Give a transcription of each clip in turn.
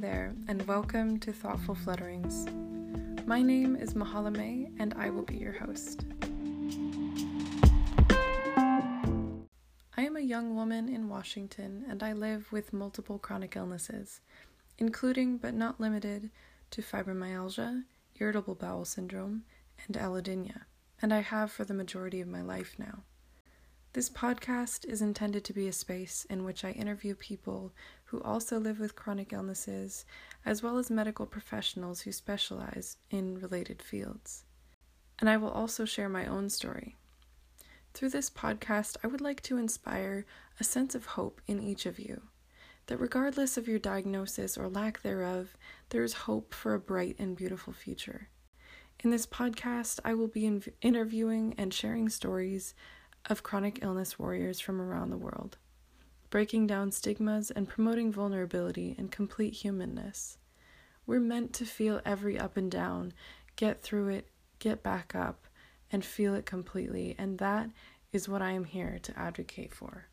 there, and welcome to Thoughtful Flutterings. My name is Mahala May, and I will be your host. I am a young woman in Washington, and I live with multiple chronic illnesses, including but not limited to fibromyalgia, irritable bowel syndrome, and allodynia, and I have for the majority of my life now. This podcast is intended to be a space in which I interview people who also live with chronic illnesses, as well as medical professionals who specialize in related fields. And I will also share my own story. Through this podcast, I would like to inspire a sense of hope in each of you that regardless of your diagnosis or lack thereof, there is hope for a bright and beautiful future. In this podcast, I will be in- interviewing and sharing stories of chronic illness warriors from around the world, breaking down stigmas and promoting vulnerability and complete humanness. We're meant to feel every up and down, get through it, get back up, and feel it completely, and that is what I am here to advocate for.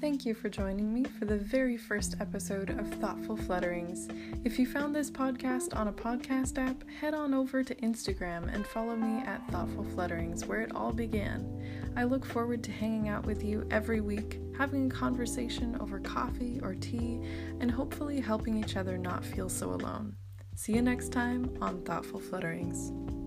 Thank you for joining me for the very first episode of Thoughtful Flutterings. If you found this podcast on a podcast app, head on over to Instagram and follow me at Thoughtful Flutterings, where it all began. I look forward to hanging out with you every week, having a conversation over coffee or tea, and hopefully helping each other not feel so alone. See you next time on Thoughtful Flutterings.